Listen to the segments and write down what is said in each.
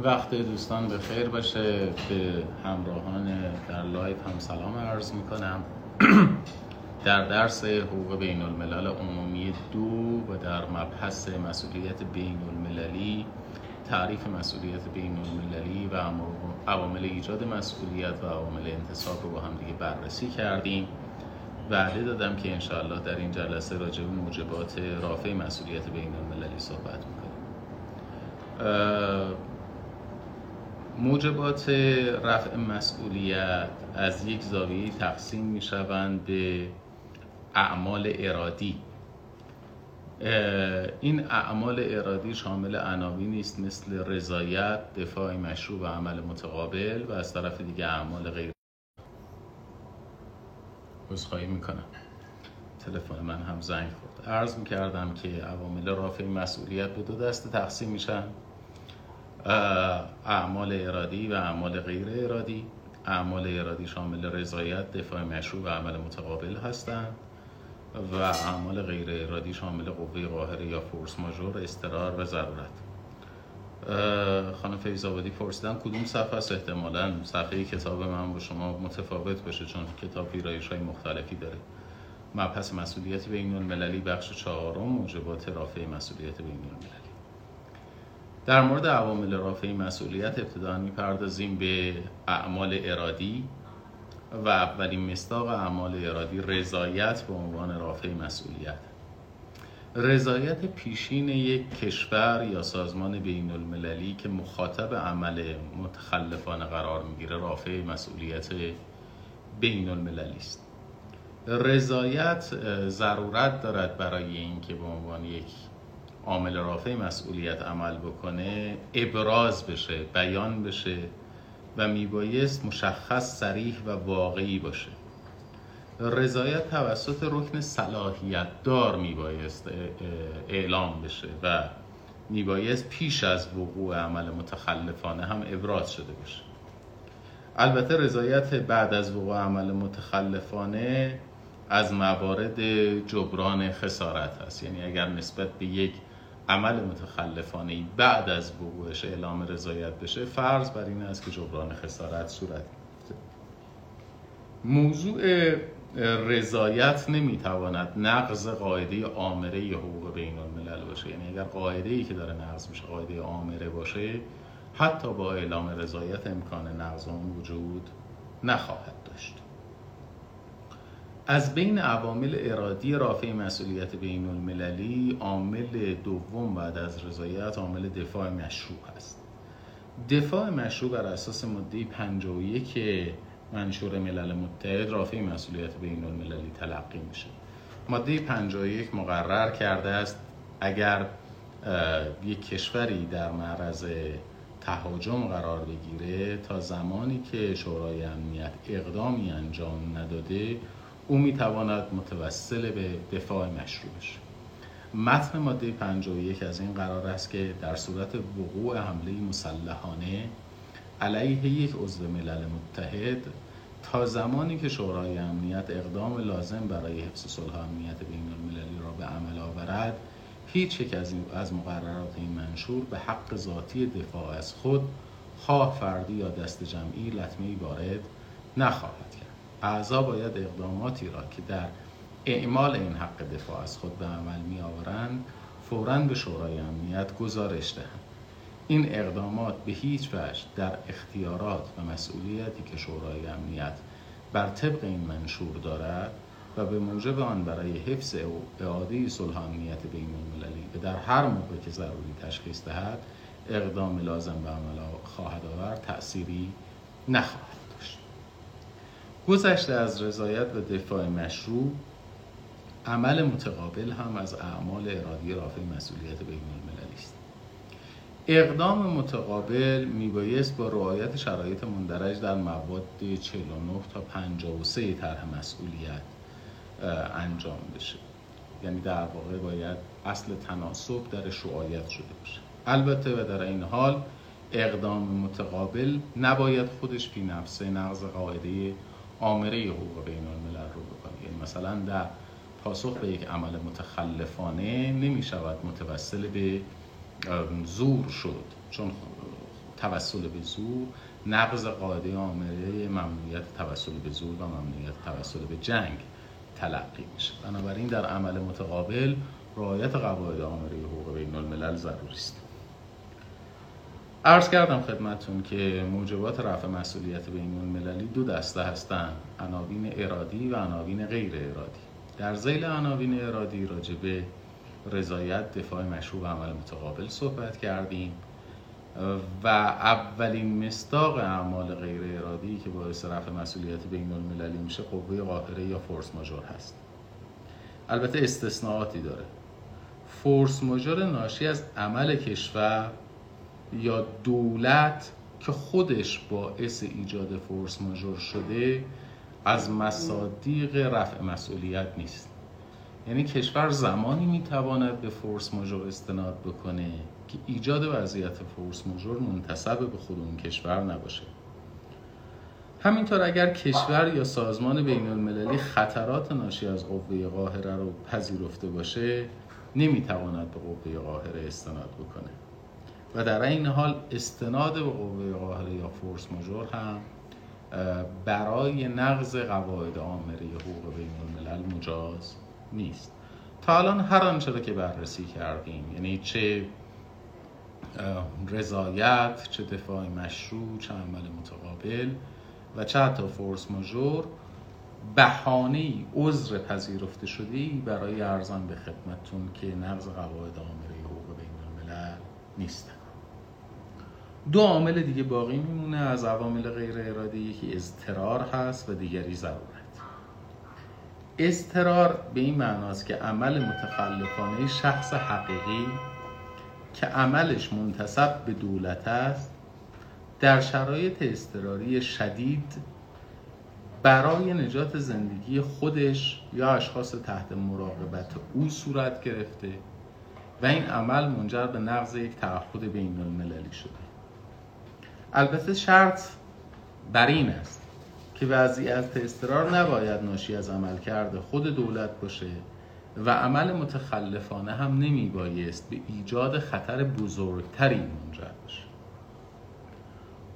وقت دوستان به خیر باشه. به همراهان در live هم سلام عرض می‌کنم. در درس حقوق بین الملل عمومی دو و در مبحث مسئولیت بین المللی تعریف مسئولیت بین المللی و عوامل ایجاد مسئولیت و عوامل انتساب رو با هم دیگه بررسی کردیم. وعده دادم که انشاءالله در این جلسه راجع به موجبات رافع مسئولیت بین المللی صحبت می‌کنیم. موجبات رفع مسئولیت از یک زاویه تقسیم می شوند به اعمال ارادی. این اعمال ارادی شامل عناوینی است مثل رضایت، دفاع مشروع و عمل متقابل و از طرف دیگه اعمال غیر. عذرخواهی می‌کنم. تلفن من هم زنگ خورد. عرض می‌کردم که عوامل رافع مسئولیت به دو دسته تقسیم میشن. اعمال ارادی و اعمال غیر ارادی. اعمال ارادی شامل رضایت دفاع مشروع و عمل متقابل هستند. و اعمال غیر ارادی شامل قوه قاهره یا فورس ماژور استرار و ضرورت. خانم فیض پرسیدن کدوم صفحه است؟ احتمالا صفحه کتاب من با شما متفاوت بشه چون کتاب پیرایش های مختلفی داره. مبحث مسئولیت بین المللی بخش چهارم موجبات رافع مسئولیت بین المللی. در مورد عوامل رافع مسئولیت ابتدا می‌پردازیم به اعمال ارادی و اولین مستاق اعمال ارادی رضایت به عنوان رافع مسئولیت. رضایت پیشین یک کشور یا سازمان بین المللی که مخاطب عمل متخلفانه قرار می‌گیره رافع مسئولیت بین المللی است. رضایت ضرورت دارد برای اینکه به عنوان یک عامل رافع مسئولیت عمل بکنه ابراز بشه بیان بشه و میبایست مشخص سریح و واقعی باشه. رضایت توسط رکن صلاحیت دار میبایست اعلام بشه و میبایست پیش از وقوع عمل متخلفانه هم ابراز شده باشه. البته رضایت بعد از وقوع عمل متخلفانه از موارد جبران خسارت هست. یعنی اگر نسبت به یک عمل متخلفانه بعد از وقوعش اعلام رضایت بشه فرض بر این است که جبران خسارت صورت موضوع رضایت نمی‌تواند نقض قاعده آمره حقوق بین الملل باشه. یعنی اگر قاعده ای که داره نقض میشه قاعده آمره باشه حتی با اعلام رضایت امکان نقض اون وجود نخواهد داشت. از بین عوامل ارادی رافع مسئولیت بین المللی عامل دوم بعد از رضایت عامل دفاع مشروع هست دفاع مشروع بر اساس ماده 51 منشور ملل متحد رافع مسئولیت بین المللی تلقی میشه. ماده 51 مقرر کرده است اگر یک کشوری در معرض تهاجم قرار بگیره تا زمانی که شورای امنیت اقدامی انجام نداده او می‌تواند متوسل به دفاع مشروع بشه. متن ماده 51 از این قرار است که در صورت وقوع حمله مسلحانه علیه یک عضو ملل متحد تا زمانی که شورای امنیت اقدام لازم برای حفظ صلح امنیت بین المللی را به عمل آورد هیچ یک از, از مقررات این منشور به حق ذاتی دفاع از خود خواه فردی یا دست جمعی لطمه وارد نخواهد اعضا باید اقداماتی را که در اعمال این حق دفاع از خود به عمل می آورند فوراً به شورای امنیت گزارش دهند. این اقدامات به هیچ وجه در اختیارات و مسئولیتی که شورای امنیت بر طبق این منشور دارد و به موجب آن برای حفظ اعاده صلح امنیت بین المللی و در هر موقع که ضروری تشخیص دهد اقدام لازم به عمل خواهد آورد تأثیری نخواهد گذشته از رضایت و دفاع مشروع عمل متقابل هم از اعمال ارادی رافع مسئولیت بین المللی است. اقدام متقابل میبایست با رعایت شرایط مندرج در مواد 49 تا 53 طرح مسئولیت انجام بشه. یعنی در واقع باید اصل تناسب درش رعایت شده باشه. البته و در این حال اقدام متقابل نباید خودش فی نفسه نقض قاعده آمره حقوق بین الملل رو بکنه یعنی مثلا در پاسخ به یک عمل متخلفانه نمی شود متوسل به زور شد. چون توسل به زور نقض قاعده آمره ممنوعیت توسل به زور و ممنوعیت توسل به جنگ تلقی میشه بنابراین در عمل متقابل رعایت قواعد آمره حقوق بین الملل ضروری است. عرض کردم خدمتون که موجبات رفع مسئولیت بین المللی دو دسته هستند عناوین ارادی و عناوین غیر ارادی. در زیل عناوین ارادی راجع به رضایت دفاع مشروع و عمل متقابل صحبت کردیم. و اولین مستاق اعمال غیر ارادی که باعث رفع مسئولیت بین المللی میشه قوه قاهره یا فورس ماژور هست. البته استثناءاتی داره. فورس ماژور ناشی از عمل کشور یا دولت که خودش باعث ایجاد فورس ماژور شده از مصادیق رفع مسئولیت نیست. یعنی کشور زمانی می‌تواند به فورس ماژور استناد بکنه که ایجاد وضعیت فورس ماژور منتصب به خود اون کشور نباشه. همینطور اگر کشور یا سازمان بین المللی خطرات ناشی از قوه قاهره رو پذیرفته باشه نمی‌تواند به قوه قاهره استناد بکنه. و در این حال استناد به قوه قاهره یا فورس ماژور هم برای نقض قواعد عامره حقوق بین الملل مجاز نیست. تا الان هر آنچه که بررسی کردیم یعنی چه رضایت چه دفاع مشروع چه عمل متقابل و چه حتی فورس ماژور بهانه عذر پذیرفته شده برای ارزان به خدمتتون که نقض قواعد عامره حقوق بین الملل نیستن دو عامل دیگه باقی میمونه. از عوامل غیر ارادی یکی اضطرار هست و دیگری ضرورت. اضطرار به این معناست که عمل متخلفانه شخص حقیقی که عملش منتصب به دولت است در شرایط اضطراری شدید برای نجات زندگی خودش یا اشخاص تحت مراقبت او صورت گرفته و این عمل منجر به نقض یک تعهد بین المللی شده. البته شرط بر این است که وضعیت استرار نباید ناشی از عمل کرده خود دولت باشه و عمل متخلفانه هم نمی بایست به ایجاد خطر بزرگتری منجر بشه.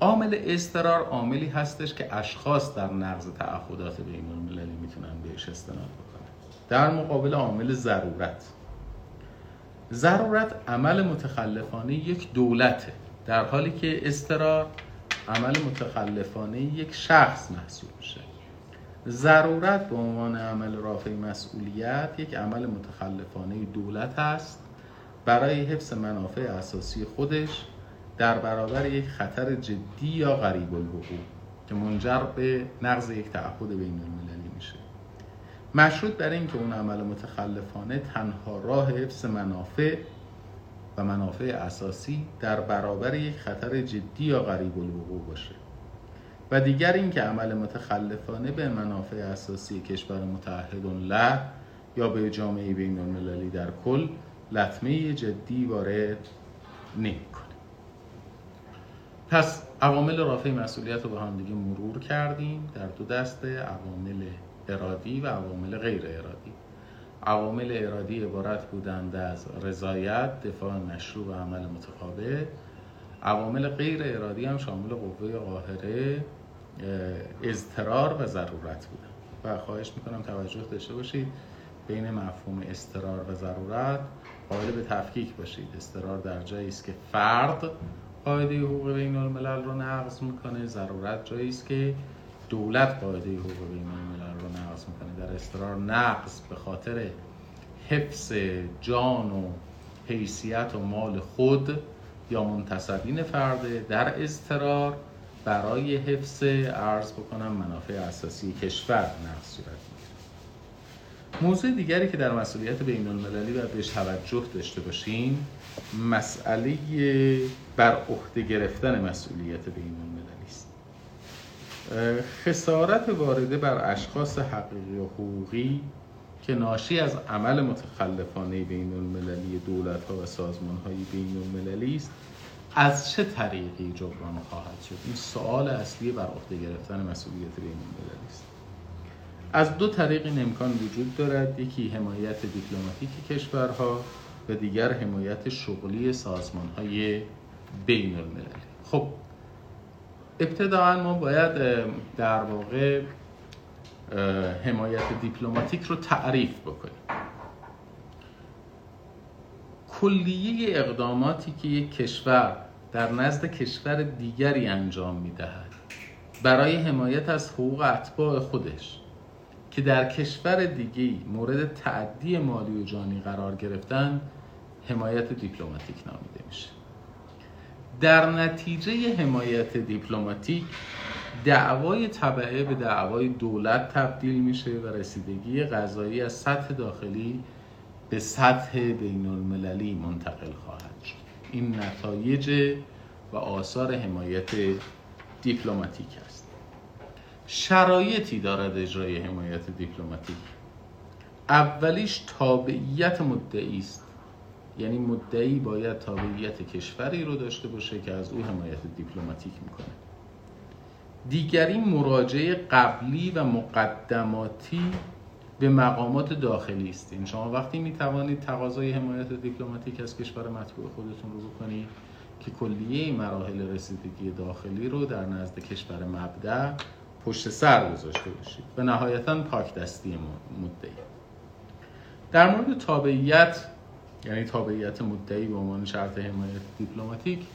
عامل استرار عاملی هستش که اشخاص در نقض تعهدات بین المللی می‌تونن بهش استناد بکنن. در مقابل عامل ضرورت. ضرورت عمل متخلفانه یک دولته. در حالی که استرار عمل متخلفانه یک شخص محسوب میشه. ضرورت به عنوان عمل رافع مسئولیت یک عمل متخلفانه دولت است. برای حفظ منافع اساسی خودش در برابر یک خطر جدی یا غریب الوقوع که منجر به نقض یک تعهد بین المللی میشه. مشروط بر اینکه اون عمل متخلفانه تنها راه حفظ منافع و منافع اساسی در برابر یک خطر جدی یا غریب الوقوع باشه. و دیگر اینکه عمل متخلفانه به منافع اساسی کشور متحد له یا به جامعه بین المللی در کل لطمه جدی وارد نمی‌کنه. پس عوامل رافع مسئولیت رو به هم دیگه مرور کردیم در دو دسته عوامل ارادی و عوامل غیر ارادی. عوامل ارادی عبارت بودند از رضایت، دفاع مشروع و عمل متقابل. عوامل غیر ارادی هم شامل قوه قاهره اضطرار و ضرورت بودن و خواهش می‌کنم توجه داشته باشید بین مفهوم استرار و ضرورت قابل به تفکیک باشید. استرار در جایی است که فرد قاعده حقوق بین الملل رو نقض می‌کنه. ضرورت جایی است که دولت قاعده حقوق بین الملل نقض می‌کنه در استرار نقض به خاطر حفظ جان و حیثیت و مال خود یا منتصبین فرده در استرار برای حفظ ارز بکنم منافع اساسی کشور نقض صورت موضوع دیگری که در مسئولیت بین المللی باید بهش توجه داشته باشیم مسئله بر عهده گرفتن مسئولیت بین المللی خسارت وارده بر اشخاص حقیقی و حقوقی که ناشی از عمل متخلفانه بین المللی دولت ها و سازمان های بین المللی است از چه طریقی جبران خواهد شد؟ این سوال اصلی بر عهده گرفتن مسئولیت بین المللی است. از دو طریق این امکان وجود دارد. یکی حمایت دیپلماتیک کشورها و دیگر حمایت شغلی سازمان های بین المللی خب ابتداعا ما باید در واقع حمایت دیپلماتیک رو تعریف بکنیم. کلیه اقداماتی که یک کشور در نزد کشور دیگری انجام می‌دهد برای حمایت از حقوق اتباع خودش که در کشور دیگی مورد تعدی مالی و جانی قرار گرفتن حمایت دیپلماتیک نامیده میشه. در نتیجه حمایت دیپلماتیک دعوای طبعه به دعوای دولت تبدیل میشه و رسیدگی غذایی از سطح داخلی به سطح بین المللی منتقل خواهد شد. این نتایج و آثار حمایت دیپلماتیک است. شرایطی دارد اجرای حمایت دیپلماتیک. اولیش تابعیت مدعی است. یعنی مدعی باید تابعیت کشوری رو داشته باشه که از او حمایت دیپلماتیک می‌کنه. دیگری مراجعه قبلی و مقدماتی به مقامات داخلی است. این شما وقتی می توانید تقاضای حمایت دیپلماتیک از کشور متبوع خودتون رو بکنید که کلیه مراحل رسیدگی داخلی رو در نزد کشور مبدع پشت سر گذاشته باشید. و نهایتا پاک دستی مدعی. در مورد تابعیت یعنی تابعیت مدعی به عنوان شرط حمایت دیپلماتیک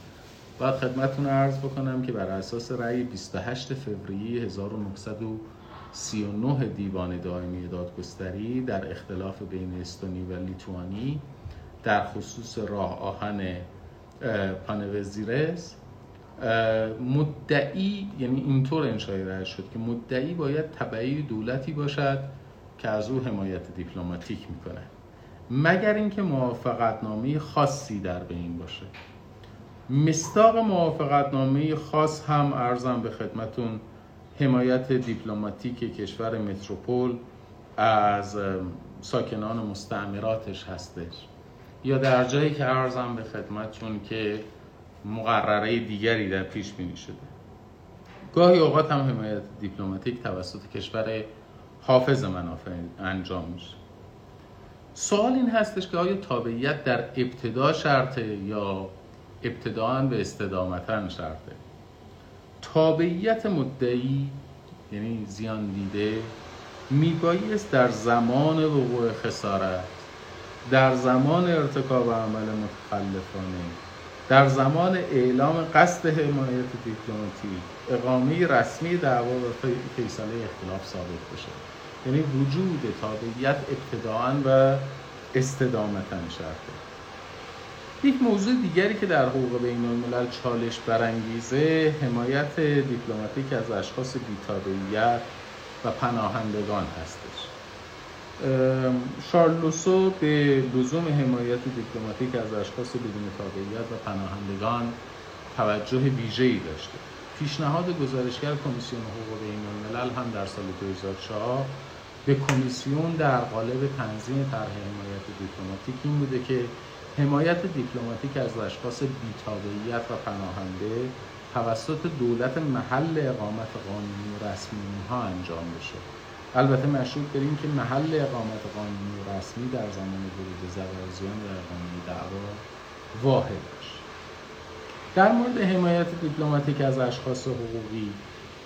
باید خدمتتون عرض بکنم که بر اساس رأی 28 فوریه 1939 دیوان دائمی دادگستری در اختلاف بین استونی و لیتوانی در خصوص راه آهن پانوزیرس مدعی یعنی اینطور انشای شد که مدعی باید تبعی دولتی باشد که از او حمایت دیپلماتیک می‌کنه مگر اینکه موافقتنامه خاصی در بین باشه. مستاق موافقتنامه خاص هم ارزم به خدمتون حمایت دیپلماتیک کشور متروپول از ساکنان مستعمراتش هستش. یا در جایی که ارزم به خدمتون که مقرره دیگری در پیش بینی شده. گاهی اوقات هم حمایت دیپلماتیک توسط کشور حافظ منافع انجام میشه. سوال این هستش که آیا تابعیت در ابتدا شرطه یا ابتداعا به استدامتا شرطه؟ تابعیت مدعی یعنی زیان دیده میبایست در زمان وقوع خسارت در زمان ارتکاب عمل متخلفانه در زمان اعلام قصد حمایت دیپلماتیک اقامه رسمی دعوا و فیصله اختلاف ثابت بشه. یعنی وجود تابعیت ابتداعا و استدامتا شرطه یک موضوع دیگری که در حقوق بین الملل چالش برانگیزه حمایت دیپلماتیک از اشخاص بیتابعیت و پناهندگان هستش. شارل روسو به لزوم حمایت دیپلماتیک از اشخاص بدون تابعیت و پناهندگان توجه ویژه‌ای داشته. پیشنهاد گزارشگر کمیسیون حقوق بین الملل هم در سال 2004 به کمیسیون در قالب تنظیم طرح حمایت دیپلماتیک این بوده که حمایت دیپلماتیک از اشخاص بی‌تابعیت و پناهنده توسط دولت محل اقامت قانونی و رسمی اونها انجام بشه. البته مشروط بریم که محل اقامت قانونی و رسمی در زمان ورود زوازیان و اقامه دعوا واحد باشه. در مورد حمایت دیپلماتیک از اشخاص حقوقی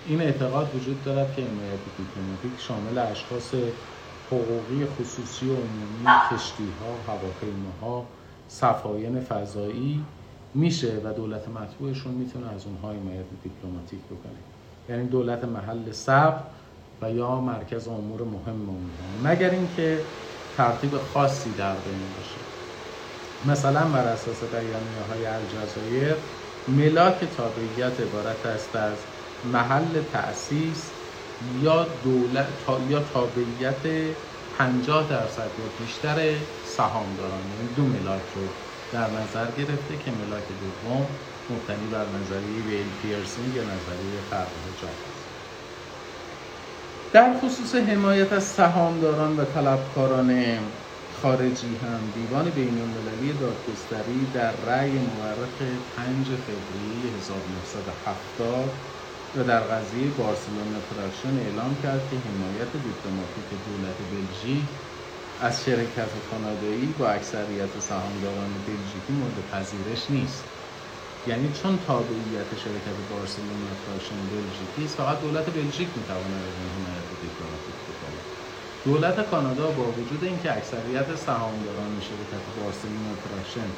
این اعتقاد وجود دارد که حمایت دیپلماتیک شامل اشخاص حقوقی خصوصی و عمومی کشتی ها هواپیماها صفاین فضایی میشه و دولت مطبوعشون می‌تونه از اونها حمایت دیپلماتیک بکنه. یعنی دولت محل صبر و یا مرکز امور مهم اونها. مگر اینکه ترتیب خاصی در بین باشه. مثلا بر اساس بیانیه های الجزایر ملاک تابعیت عبارت است از محل تأسیس یا دولت یا تابعیت 50 درصد یا بیشتر سهامداران یعنی دو ملاک رو در نظر گرفته که ملاک دوم مبتنی بر نظریه veil piercing یا نظریه خرق حجاب در خصوص حمایت از سهامداران و طلبکاران خارجی هم دیوان بین المللی دادگستری در رأی مورخ 5 فوریه 1970 و در قضیه بارسلونا Traction اعلام کرد که حمایت دیپلماتیک دولت بلژیک از شرکت کانادایی با اکثریت سهامداران بلژیکی مورد پذیرش نیست. یعنی چون تابعیت شرکت بارسلونا فاشن بلژیکی است فقط دولت بلژیک می‌تواند از این حمایت دیپلماتیک بکنه. دولت کانادا با وجود اینکه اکثریت سهامداران شرکت بارسلونا فاشن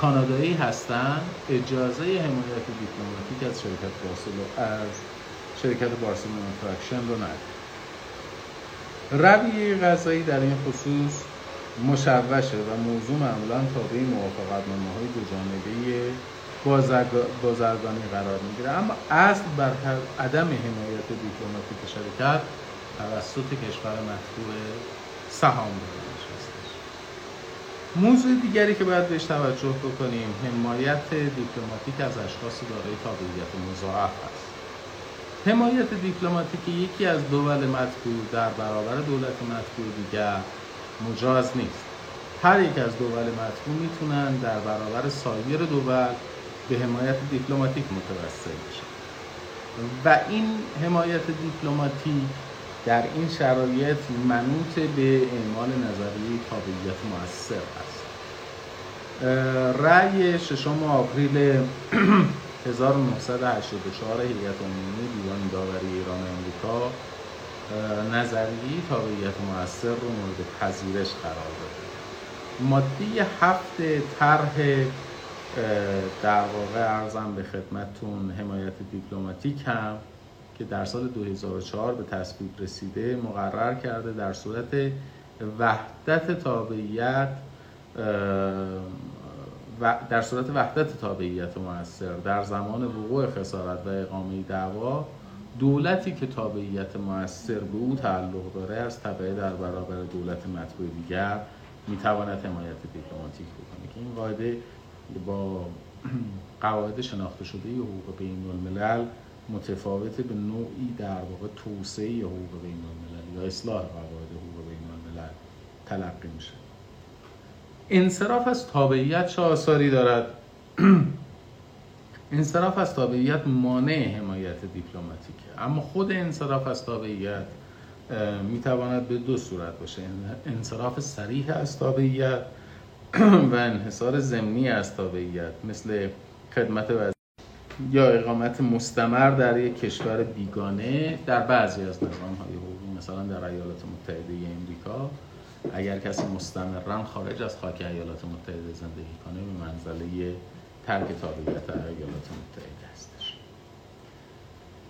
کانادایی هستند اجازه حمایت دیپلماتیک از شرکت بارسلونا از شرکت بارسلونا Traction رو نداره. رویه غذایی در این خصوص مشوشه و موضوع معمولا تابع موافقتنامه های دو جانبه بازرگانی قرار می‌گیره. اما اصل بر عدم حمایت دیپلماتیک شرکت توسط کشور مطبوع سهام هستش موضوع دیگری که باید بهش توجه بکنیم حمایت دیپلماتیک از اشخاص دارای تابعیت مضاعف است. حمایت دیپلماتیک یکی از دول متبوع در برابر دولت متبوع دیگر مجاز نیست. هر یک از دول متبوع می‌تونن در برابر سایر دول به حمایت دیپلماتیک متوسل بشن. و این حمایت دیپلماتیک در این شرایط منوط به اعمال نظریه تابعیت موثر است. رأی ششم آوریل 1984 هیئت عمومی دیوان داوری ایران و امریکا نظریه تابعیت موثر رو مورد پذیرش قرار داده. ماده هفت طرح در واقع ارزم به خدمتتون حمایت دیپلماتیک هم که در سال 2004 به تصویب رسیده مقرر کرده در صورت وحدت تابعیت و در صورت وحدت تابعیت موثر در زمان وقوع خسارت و اقامه دعوا دولتی که تابعیت موثر به او تعلق داره از تبعه در برابر دولت مطبوع دیگر می‌تواند حمایت دیپلماتیک بکنه. که این قاعده با قواعد شناخته شده حقوق بین الملل متفاوت به نوعی در واقع توسعه حقوق بین الملل یا اصلاح قواعد حقوق بین الملل تلقی میشه. انصراف از تابعیت چه آثاری دارد؟ انصراف از تابعیت مانع حمایت دیپلماتیکه. اما خود انصراف از تابعیت می‌تواند به دو صورت باشه. انصراف سریح از تابعیت و انحصار ضمنی از تابعیت مثل خدمت وزیر یا اقامت مستمر در یک کشور بیگانه در بعضی از نظام های حقوقی مثلا در ایالات متحده امریکا. اگر کسی مستمرا خارج از خاک ایالات متحده زندگی کنه به منزله ترک تابعیت ایالات متحده هستش.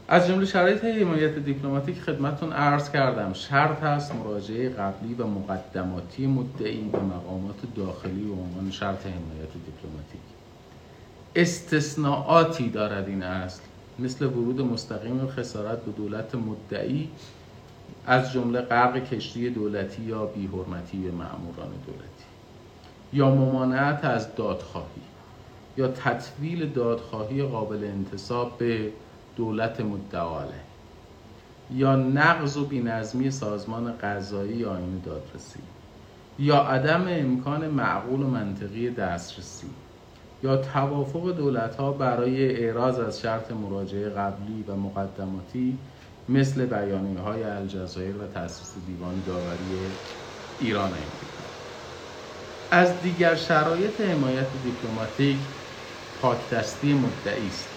از جمله شرایط حمایت دیپلماتیک خدمتتون عرض کردم. شرط هست مراجعه قبلی و مقدماتی مدعی به مقامات داخلی و عنوان شرط حمایت دیپلماتیک. استثناءاتی دارد این اصل. مثل ورود مستقیم خسارت به دولت مدعی از جمله غرق کشتی دولتی یا بیحرمتی به معموران دولتی. یا ممانعت از دادخواهی یا تطویل دادخواهی قابل انتصاب به دولت مدعاله یا نقض و بینظمی سازمان قضایی آین دادرسی. یا عدم امکان معقول و منطقی دسترسی. یا توافق دولت ها برای اعراض از شرط مراجعه قبلی و مقدماتی مثل بیانیه های الجزایر و تأسیس دیوان داوری ایران امریکا. از دیگر شرایط حمایت دیپلماتیک پاک دستی مدعی است.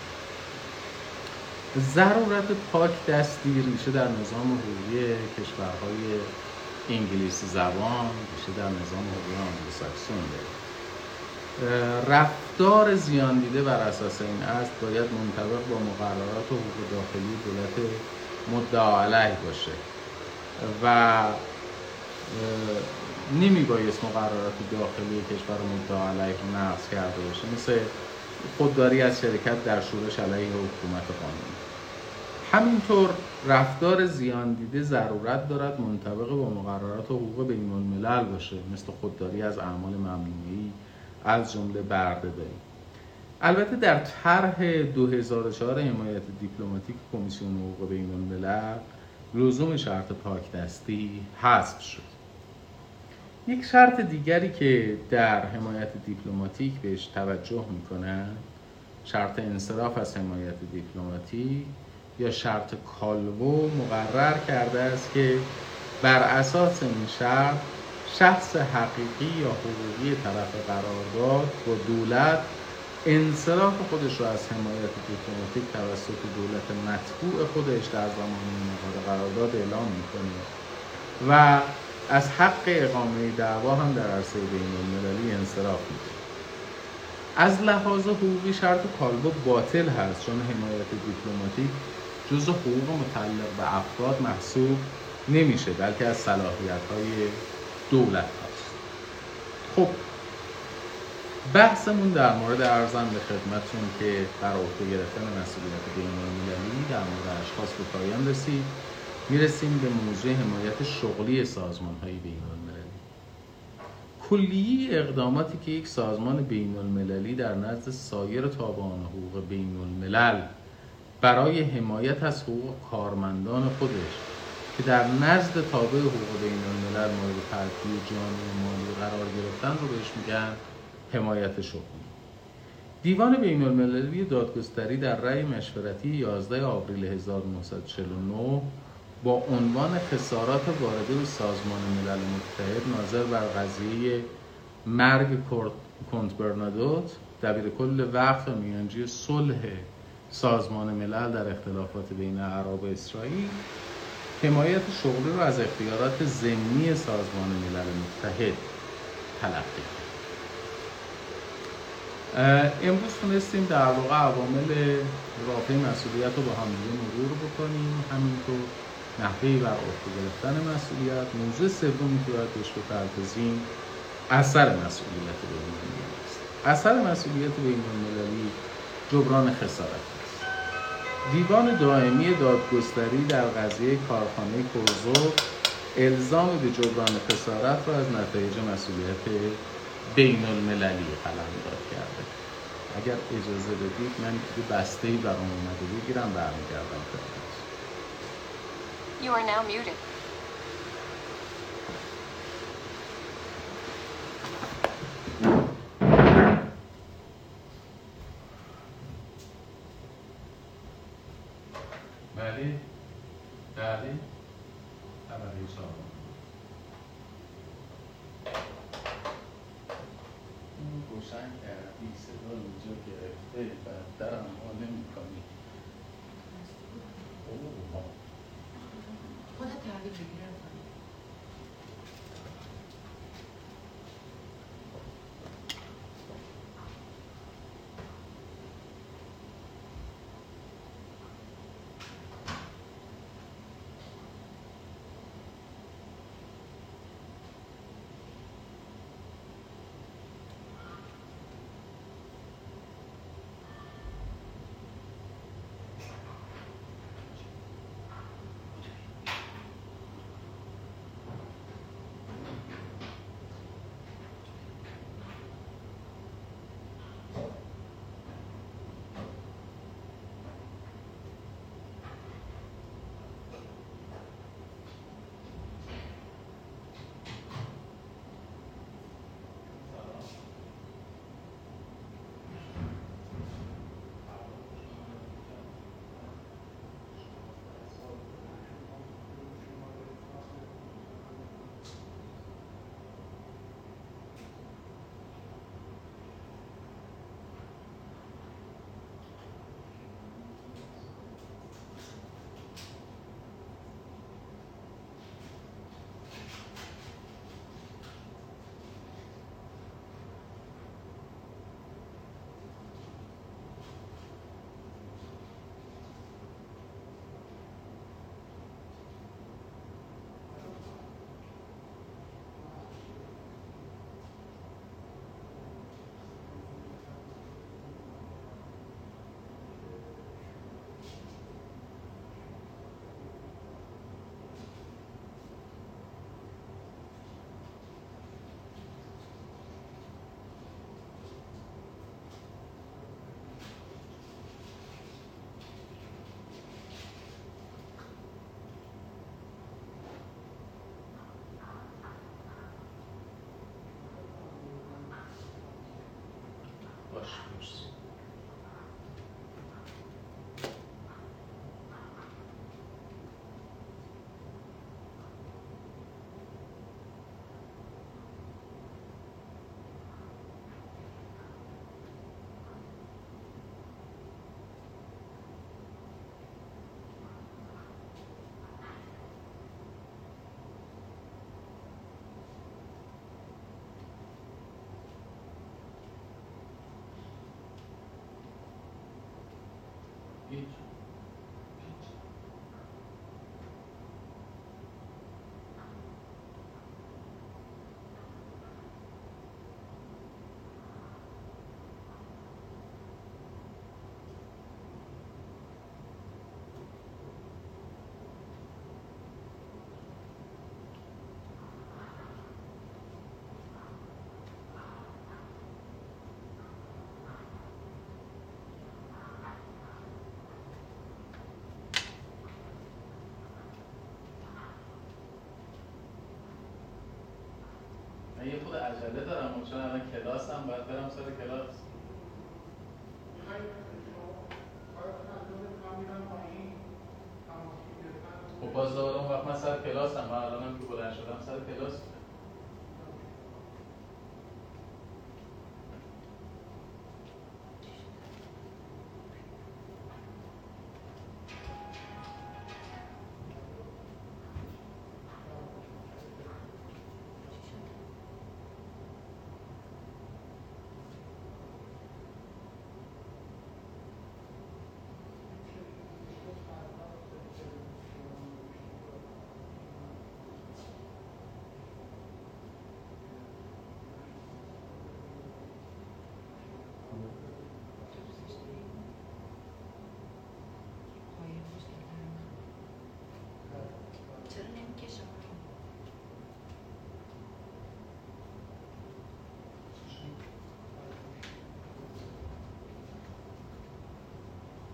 ضرورت پاک دستی ریشه در نظام حقوقی کشورهای انگلیسی زبان ریشه در نظام حقوقی آنگلوساکسون داره رفتار زیان دیده بر اساس این است باید منطبق با مقررات حقوق داخلی دولت مدعا علیه باشه و نمی بایست مقررات داخلی کشور مدعا علیه رو نقض کرده باشه. مثل خودداری از شرکت در شورش علیه حکومت قانونی همینطور رفتار زیان دیده ضرورت دارد منطبق با مقررات حقوق بین الملل باشه مثل خودداری از اعمال ممنوعی از جمله بردهداری البته در طرح 2004 حمایت دیپلماتیک کمیسیون حقوق بین الملل لزوم شرط پاک دستی حذف شد. یک شرط دیگری که در حمایت دیپلماتیک بهش توجه می‌کنن شرط انصراف از حمایت دیپلماتیک یا شرط کالوو مقرر کرده است که بر اساس این شرط شخص حقیقی یا حقوقی طرف قرارداد با دولت انصراف خودش رو از حمایت دیپلماتیک توسط دولت متبوع خودش در زمان انعقاد قرارداد اعلام می‌کنه و از حق اقامه دعوا هم در عرصه بین المللی انصراف میده از لحاظ حقوقی شرط کالبو باطل هست چون حمایت دیپلماتیک جز حقوق متعلق به افراد محسوب نمیشه بلکه از صلاحیت های دولت هست خب بحثمون در مورد ارزم به خدمتون که بر عهده گرفتن مسئولیت بین المللی در مورد اشخاص به پایان رسید. می‌رسیم به موضوع حمایت شغلی سازمان های بین المللی کلیه اقداماتی که یک سازمان بین المللی در نزد سایر تابعان حقوق بین الملل برای حمایت از حقوق کارمندان خودش که در نزد تابع حقوق بین الملل مورد ترتیب جامعه مالی قرار گرفتن رو بهش میگن. حمایت شغلی دیوان بین المللی دادگستری در رأی مشورتی 11 آوریل 1949 با عنوان خسارات وارده به سازمان ملل متحد ناظر بر قضیه مرگ کنت برنادوت دبیر کل وقت میانجی صلح سازمان ملل در اختلافات بین عرب و اسرائیل حمایت شغلی رو از اختیارات ضمنی سازمان ملل متحد تلقی امروز تونستیم در واقع عوامل رافع مسئولیت رو با هم مرور بکنیم. همینطور نحوه بر عهده گرفتن مسئولیت. موضوع سومی که باید بهش بپردازیم اثر مسئولیت بین است. اثر مسئولیت بین المللی جبران خسارت است. دیوان دائمی دادگستری در قضیه کارخانه کوزو الزام به جبران خسارت را از نتایج مسئولیت بین المللی داد کرده اگر اجازه بدید من یه بسته ای برام اومده بگیرم برمیگردم You are now muted. بله بله خبری شما روشن کردی صدا اینجا گرفته و من یه خود عجله دارم چون الان کلاس هم باید برم سر کلاس. خب باز اون وقت من سر کلاس هم من الانم که بلند شدم سر کلاس چرا نمی‌کشم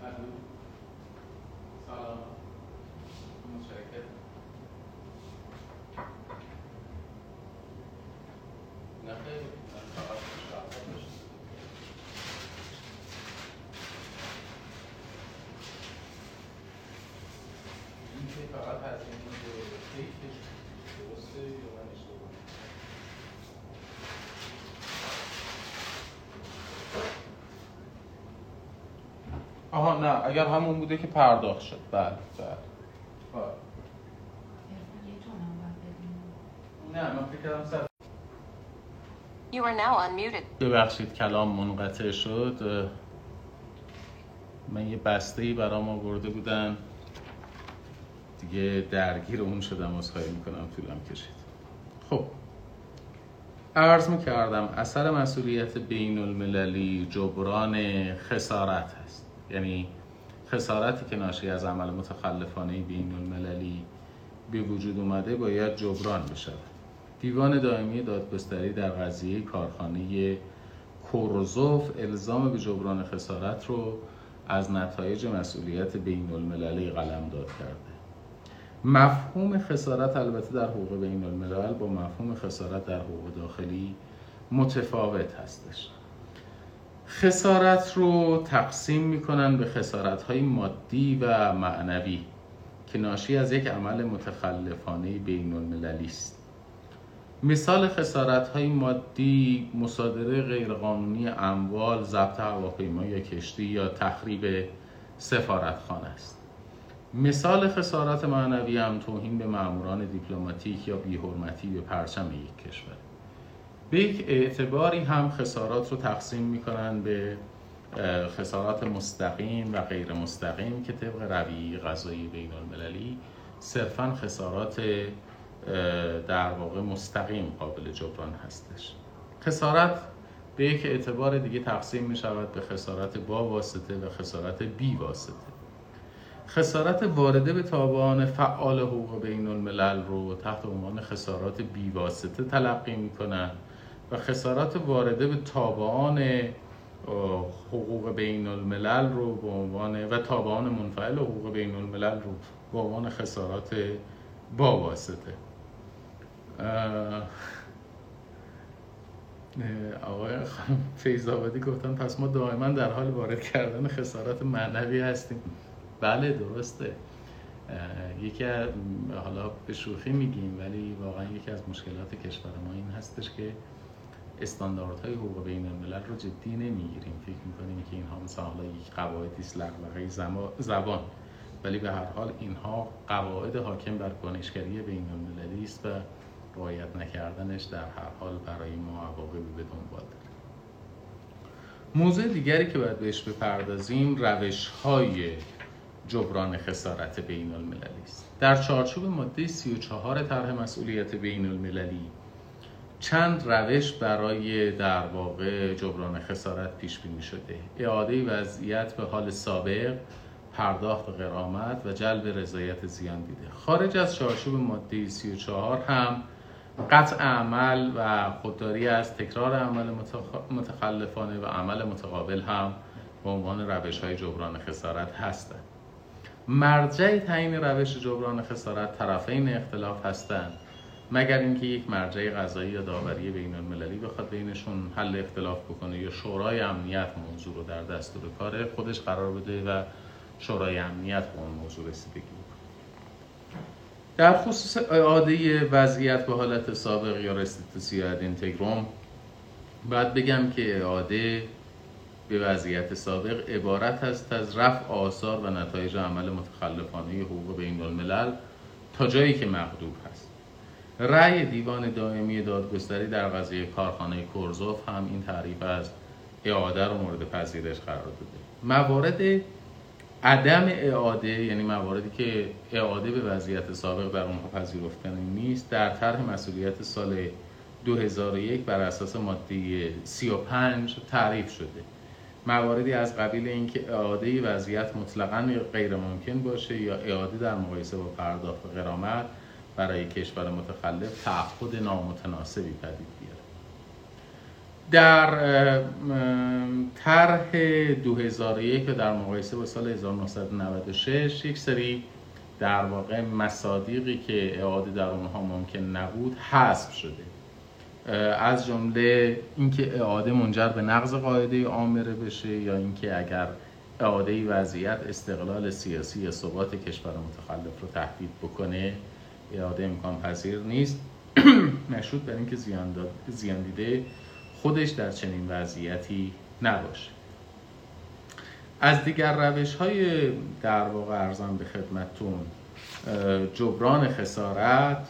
الو. سلام متشکرم نه خیلی من فقط شهر داشتم. این که فقط هزینه به کیکش درسته یا من اشتباه آها نه اگر همون بوده که پرداخت شد. بله بله. بله. نه من فکر کردم سر You are now unmuted. ببخشید کلام منقطع شد. من یه بسته ای برام آورده بودن. دیگه درگیر اون شدم از خواهی می‌کنم طولم کشید. خب. عرض می‌کردم اثر مسئولیت بین المللی جبران خسارت هست. یعنی خسارتی که ناشی از عمل متخلفانه بین المللی به وجود اومده باید جبران بشود. دیوان دائمی دادگستری در قضیه کارخانه کورزوف الزام به جبران خسارت رو از نتایج مسئولیت بین المللی قلم داد کرده. مفهوم خسارت البته در حقوق بین الملل با مفهوم خسارت در حقوق داخلی متفاوت هستش. خسارت رو تقسیم می‌کنن به خسارت های مادی و معنوی که ناشی از یک عمل متخلفانه بین المللی است. مثال خسارت های مادی مصادره غیرقانونی اموال ضبط هواپیما یا کشتی یا تخریب سفارتخانه است. مثال خسارت معنوی هم توهین به ماموران دیپلماتیک یا بیحرمتی به پرچم یک کشور. به یک اعتباری هم خسارات رو تقسیم می‌کنن به خسارات مستقیم و غیر مستقیم که طبق رویه قضایی بین المللی صرفا خسارات در واقع مستقیم قابل جبران هستش. خسارت به یک اعتبار دیگه تقسیم می شود به خسارت با واسطه و خسارت بی واسطه. خسارت وارده به تابعان فعال حقوق بین الملل رو تحت عنوان خسارات بیواسطه تلقی می‌کنن. خسارات وارده به تابعان حقوق بین الملل رو به عنوان و تابعان منفعل حقوق بین الملل رو به عنوان خسارات با واسطه. آقای خانم فیضآبادی گفتن پس ما دائما در حال وارد کردن خسارات معنوی هستیم. بله درسته. یکی حالا به شوخی میگیم ولی واقعا یکی از مشکلات کشور ما این هستش که استانداردهای حقوق بین الملل رو جدی نمی‌گیریم. فکر می‌کنیم که اینها مثلا حالا یک قواعدی زما- زبان. ولی به هر حال اینها قواعد حاکم بر کنشگری بین المللی است و رعایت نکردنش در هر حال برای ما عواقبی به دنبال داره. موضوع دیگری که باید بهش بپردازیم روش های جبران خسارت بین المللی است. در چارچوب ماده 34 طرح مسئولیت بین المللی چند روش برای در واقع جبران خسارت پیش بینی شده. اعاده وضعیت به حال سابق پرداخت قرامت و جلب رضایت زیان دیده. خارج از چارچوب ماده 34 هم قطع عمل و خودداری از تکرار عمل متخلفانه و عمل متقابل هم به عنوان روش های جبران خسارت هستند. مرجع تعیین روش جبران خسارت طرفین اختلاف هستند. مگر اینکه یک مرجع قضایی یا داوری بین المللی بخواد بینشون حل اختلاف بکنه یا شورای امنیت موضوع رو در دستور کار خودش قرار بده و شورای امنیت به اون موضوع رسیدگی در خصوص اعاده وضعیت به حالت سابق یا رستیتوسیو اد اینتگروم باید بگم که اعاده به وضعیت سابق عبارت است از رفع آثار و نتایج عمل متخلفانه حقوق بین الملل تا جایی که مقدور هست. رأی دیوان دائمی دادگستری در قضیه کارخانه کورزوف هم این تعریف از اعاده رو مورد پذیرش قرار داده. موارد عدم اعاده یعنی مواردی که اعاده به وضعیت سابق در اونها پذیرفتنی نیست در طرح مسئولیت سال 2001 بر اساس ماده 35 تعریف شده. مواردی از قبیل اینکه اعاده وضعیت مطلقا غیر ممکن باشه یا اعاده در مقایسه با پرداخت غرامت برای کشور متخلف تعهد نامتناسبی پدید بیاره. در طرح 2001 در مقایسه با سال 1996 یک سری در واقع مصادیقی که اعاده در اونها ممکن نبود حذف شده. از جمله اینکه اعاده منجر به نقض قاعده آمره بشه یا اینکه اگر اعاده وضعیت استقلال سیاسی یا ثبات کشور متخلف رو تهدید بکنه اعاده امکان پذیر نیست. مشروط بر اینکه زیان, زیان دیده خودش در چنین وضعیتی نباشه. از دیگر روش های در واقع ارزم به خدمتتون جبران خسارت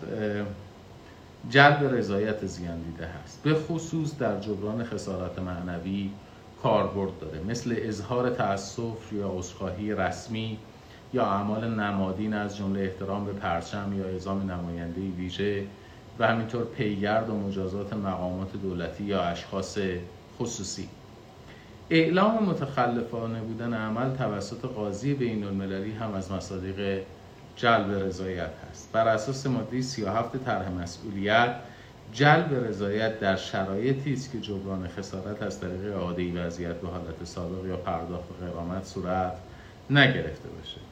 جلب رضایت زیان دیده هست. به خصوص در جبران خسارت معنوی کاربرد داره مثل اظهار تاسف یا عذرخواهی رسمی یا اعمال نمادین از جمله احترام به پرچم یا اعزام نماینده ویژه و همینطور پیگرد و مجازات مقامات دولتی یا اشخاص خصوصی. اعلام متخلفانه بودن عمل توسط قاضی بین المللی هم از مصادیق جلب رضایت هست. بر اساس ماده 37 طرح مسئولیت جلب رضایت در شرایطی است که جبران خسارت از طریق اعاده وضعیت به حالت سابق یا پرداخت قرامت صورت نگرفته باشه.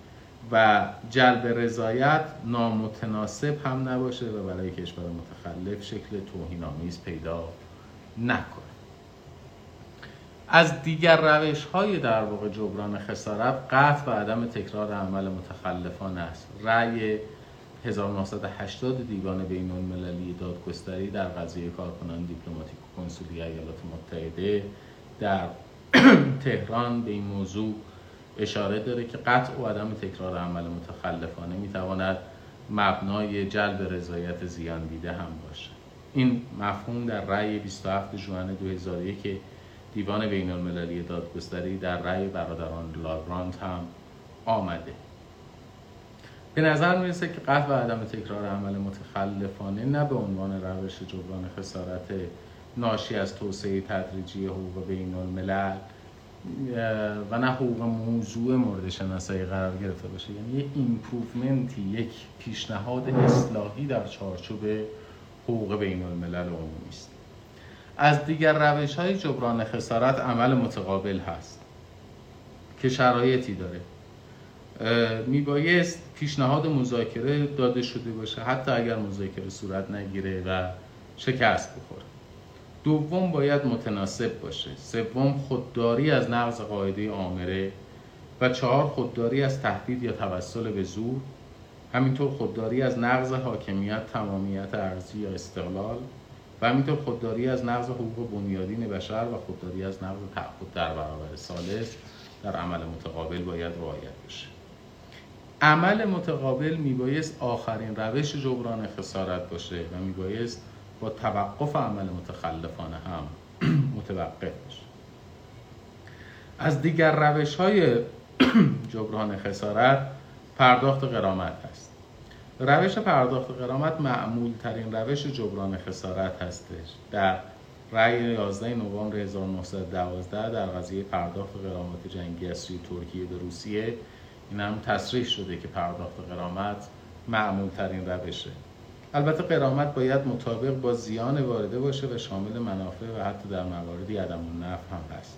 و جلب رضایت نامتناسب هم نباشه و برای کشور متخلف شکل توهینآمیز پیدا نکنه. از دیگر روش های در واقع جبران خسارت قطع و عدم تکرار عمل متخلفان است. رأی 1980 دیوان بین المللی دادگستری در قضیه کارکنان دیپلماتیک و کنسولی ایالات متحده در تهران به این موضوع اشاره داره که قطع و عدم تکرار عمل متخلفانه می‌تواند مبنای جلب رضایت زیان دیده هم باشه. این مفهوم در رأی 27 ژوئن 2001 دیوان بین المللی دادگستری در رأی برادران لاگرانت هم آمده. به نظر می‌رسه که قطع و عدم تکرار عمل متخلفانه نه به عنوان روش جبران خسارت ناشی از توسعه تدریجی حقوق بین الملل و نه حقوق موضوعه مورد شناسایی قرار گرفته باشه. یعنی یک improvement ی یک پیشنهاد اصلاحی در چارچوب حقوق بین الملل عمومی است. از دیگر روش های جبران خسارت عمل متقابل هست که شرایطی داره. میبایست پیشنهاد مذاکره داده شده باشه حتی اگر مذاکره صورت نگیره و شکست بخوره. دوم باید متناسب باشه. سوم خودداری از نقض قاعده آمره و چهار خودداری از تهدید یا توسل به زور. همینطور خودداری از نقض حاکمیت تمامیت ارزی یا استقلال. و همینطور خودداری از نقض حقوق بنیادین بشر و خودداری از نقض تعهد در برابر سالس در عمل متقابل باید رعایت بشه. عمل متقابل میبایست آخرین روش جبران خسارت باشه و میبایست با توقف عمل متخلفانه هم متوقف بشه از دیگر روش های جبران خسارت پرداخت قرامت است. روش پرداخت قرامت معمول ترین روش جبران خسارت هستش. در رأی 11 نوامبر 1912 در قضیه پرداخت قرامت جنگی از سوی ترکیه به روسیه این هم تصریح شده که پرداخت قرامت معمول ترین روشه. البته قرامت باید مطابق با زیان وارده باشه و شامل منافع و حتی در مواردی عدم نفع هم هست.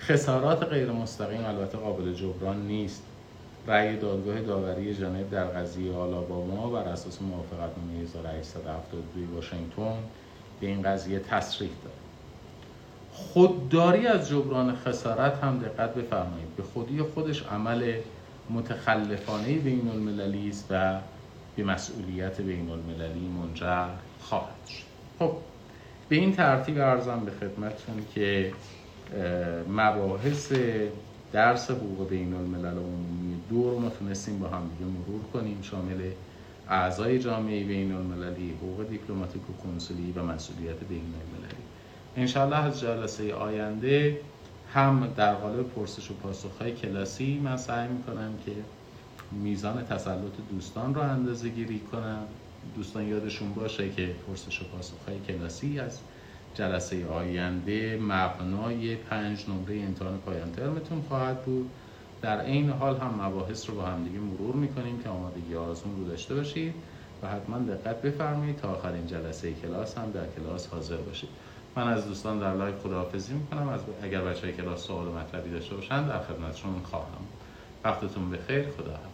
خسارات غیر مستقیم البته قابل جبران نیست. رأی دادگاه داوری ژنو در قضیه آلاباما بر اساس موافقتنامه 1872 واشنگتن به این قضیه تصریح داد. خودداری از جبران خسارت هم دقت بفرمایید. به خودی خودش عمل متخلفانه بین المللی است و به مسئولیت بین المللی منجر خواهد شد. خب به این ترتیب ارزم به خدمتتون که مباحث درس حقوق بین الملل عمومی دو رو ما تونستیم با هم دیگه مرور کنیم شامل اعضای جامعه بین المللی حقوق دیپلماتیک و کنسولی و مسئولیت بین المللی انشالله از جلسه آینده هم در قالب پرسش و پاسخ های کلاسی من سعی می‌کنم که میزان تسلط دوستان رو اندازه گیری کنم. دوستان یادشون باشه که پرسش و پاسخ های کلاسی از جلسه آینده مبنای پنج نمره امتحان پایان ترمتون خواهد بود. در این حال هم مباحث رو با همدیگه مرور می‌کنیم که آمادگی آزمون رو داشته باشید و حتما دقت بفرمایید تا آخرین جلسه کلاس هم در کلاس حاضر باشید. من از دوستان در live خداحافظی می‌کنم. از اگر بچه کلاس سوال و مطلبی داشته باشن در خدمتشون خواهم وقتتون بخیر. خداحافظ.